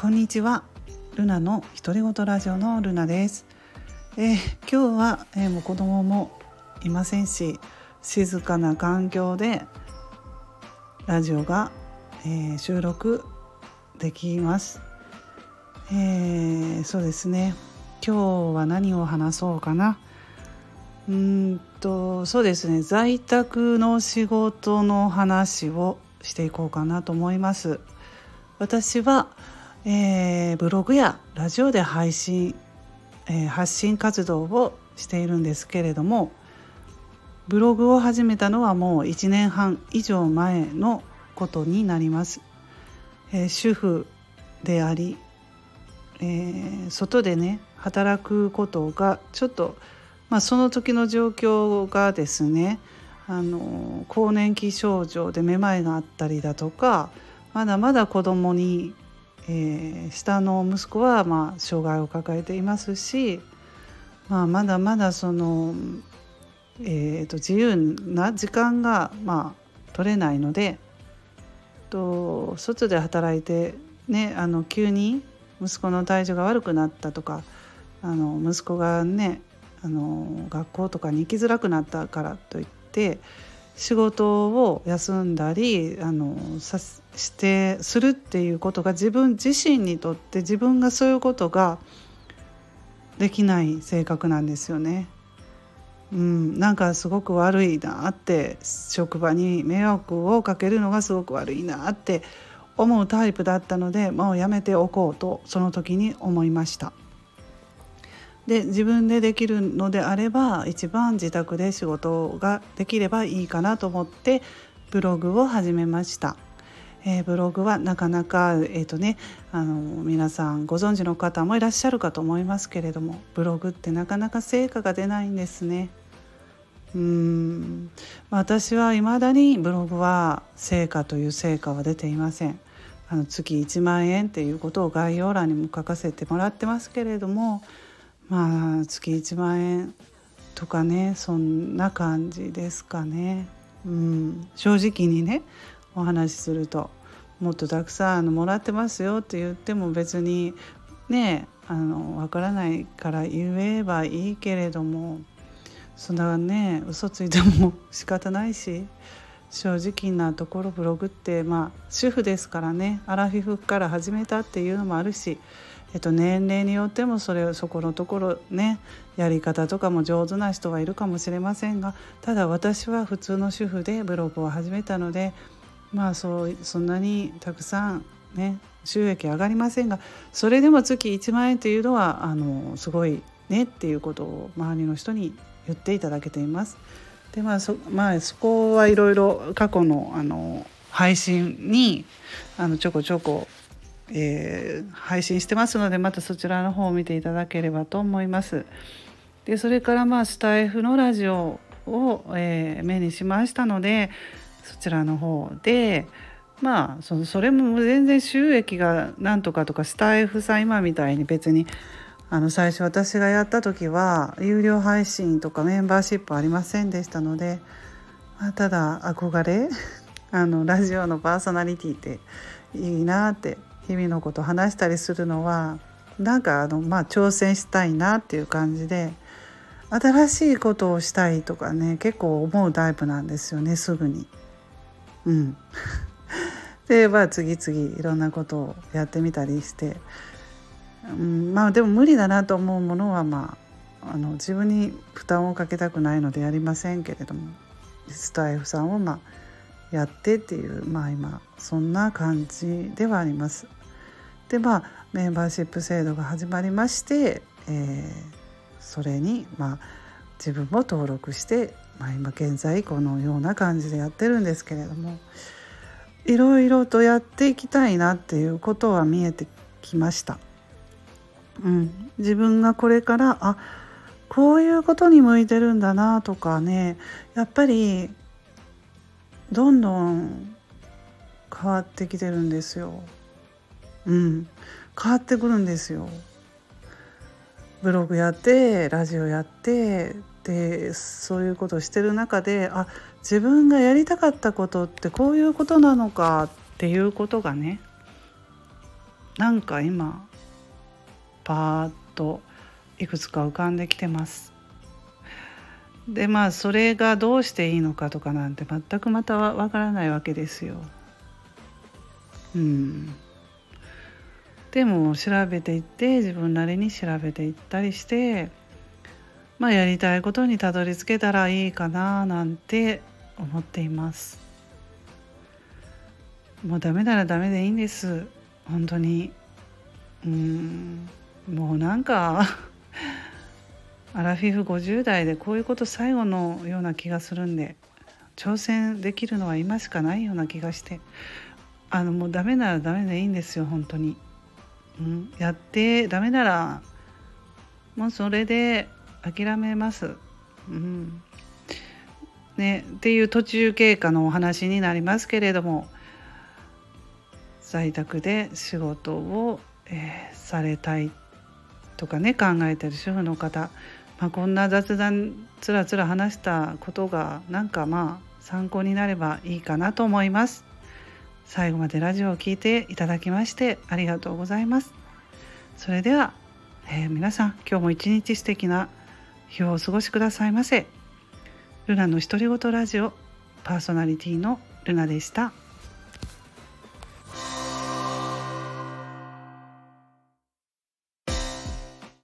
こんにちは。ルナの独り言ラジオのルナです、えー今日は、えーもう子供もいませんし静かな環境でラジオが、えー収録できます、えーそうですね。今日は何を話そうかな。うーんとそうですね。在宅の仕事の話をしていこうかなと思います。私は、えーブログやラジオで配信、えー発信活動をしているんですけれどもブログを始めたのはもう1年半以上前のことになります、えー主婦であり、えー外でね働くことがちょっと、まあ、その時の状況がですねあの更年期症状でめまいがあったりだとかまだまだ子供に、えー下の息子はまあ障害を抱えていますし、まあ、まだまだその、えー、と自由な時間がまあ取れないのでと外で働いてねあの急に息子の体調が悪くなったとかあの息子がねあの学校とかに行きづらくなったからといって仕事を休んだりあのさしてするっていうことが自分自身にとって自分がそういうことができない性格なんですよね。うん、なんかすごく悪いなって職場に迷惑をかけるのがすごく悪いなって思うタイプだったのでもうやめておこうとその時に思いました。で自分でできるのであれば一番自宅で仕事ができればいいかなと思ってブログを始めました。えーブログはなかなか、えーとね、あの皆さんご存知の方もいらっしゃるかと思いますけれどもブログってなかなか成果が出ないんですね。うーん私は未だにブログは成果という成果は出ていません。あの月1万円っていうことを概要欄にも書かせてもらってますけれどもまあ月1万円とかねそんな感じですかね。うん、正直にねお話しするともっとたくさんあのもらってますよって言っても別にねあのわからないから言えばいいけれどもそんなね嘘ついても仕方ないし正直なところブログってまあ主婦ですからねアラフィフから始めたっていうのもあるし、えっと、年齢によってもそれそこのところねやり方とかも上手な人はいるかもしれませんがただ私は普通の主婦でブログを始めたのでまあそうそんなにたくさんね収益上がりませんがそれでも月1万円というのはあのすごいねっていうことを周りの人に言っていただけています。でまあそまあそこはいろいろ過去のあの配信にあのちょこちょこ、えー配信してますのでまたそちらの方を見ていただければと思います。でそれからまあスタイフのラジオを、えー目にしましたのでそちらの方でまあそのそれも全然収益がなんとかとかスタイフさん今みたいに別にあの最初私がやった時は有料配信とかメンバーシップありませんでしたので、まあ、ただ憧れあのラジオのパーソナリティっていいなって日々のこと話したりするのはなんかあの、まあ、挑戦したいなっていう感じで新しいことをしたいとかね結構思うタイプなんですよねすぐに。うん、でまあ次々いろんなことをやってみたりして、うん、まあでも無理だなと思うものはまああの自分に負担をかけたくないのでやりませんけれどもスタイフさんをまあやってっていうまあ今そんな感じではあります。でまあメンバーシップ制度が始まりまして、えーそれにまあ自分も登録して、まあ、今現在このような感じでやってるんですけれどもいろいろとやっていきたいなっていうことは見えてきました。うん、自分がこれからあこういうことに向いてるんだなとかねやっぱりどんどん変わってきてるんですよ。うん、変わってくるんですよ。ブログやってラジオやってでそういうことをしてる中であ自分がやりたかったことってこういうことなのかっていうことがねなんか今パーッといくつか浮かんできてます。でまあそれがどうしていいのかとかなんて全くまたわからないわけですよ。うん。でも調べていって自分なりに調べていったりしてまあやりたいことにたどり着けたらいいかななんて思っています。もうダメならダメでいいんです。本当に。うん。もうなんかアラフィフ50代でこういうこと最後のような気がするんで挑戦できるのは今しかないような気がしてあのもうダメならダメでいいんですよ本当に、うん、やってダメならもうそれで諦めます、うん。ね、っていう途中経過のお話になりますけれども在宅で仕事を、えー、されたいとかね考えてる主婦の方、まあ、こんな雑談つらつら話したことがなんかまあ参考になればいいかなと思います。最後までラジオを聴いていただきましてありがとうございます。それでは、えー、皆さん今日も一日素敵な日をお過ごしくださいませ。ルナの独り言ラジオパーソナリティのルナでした。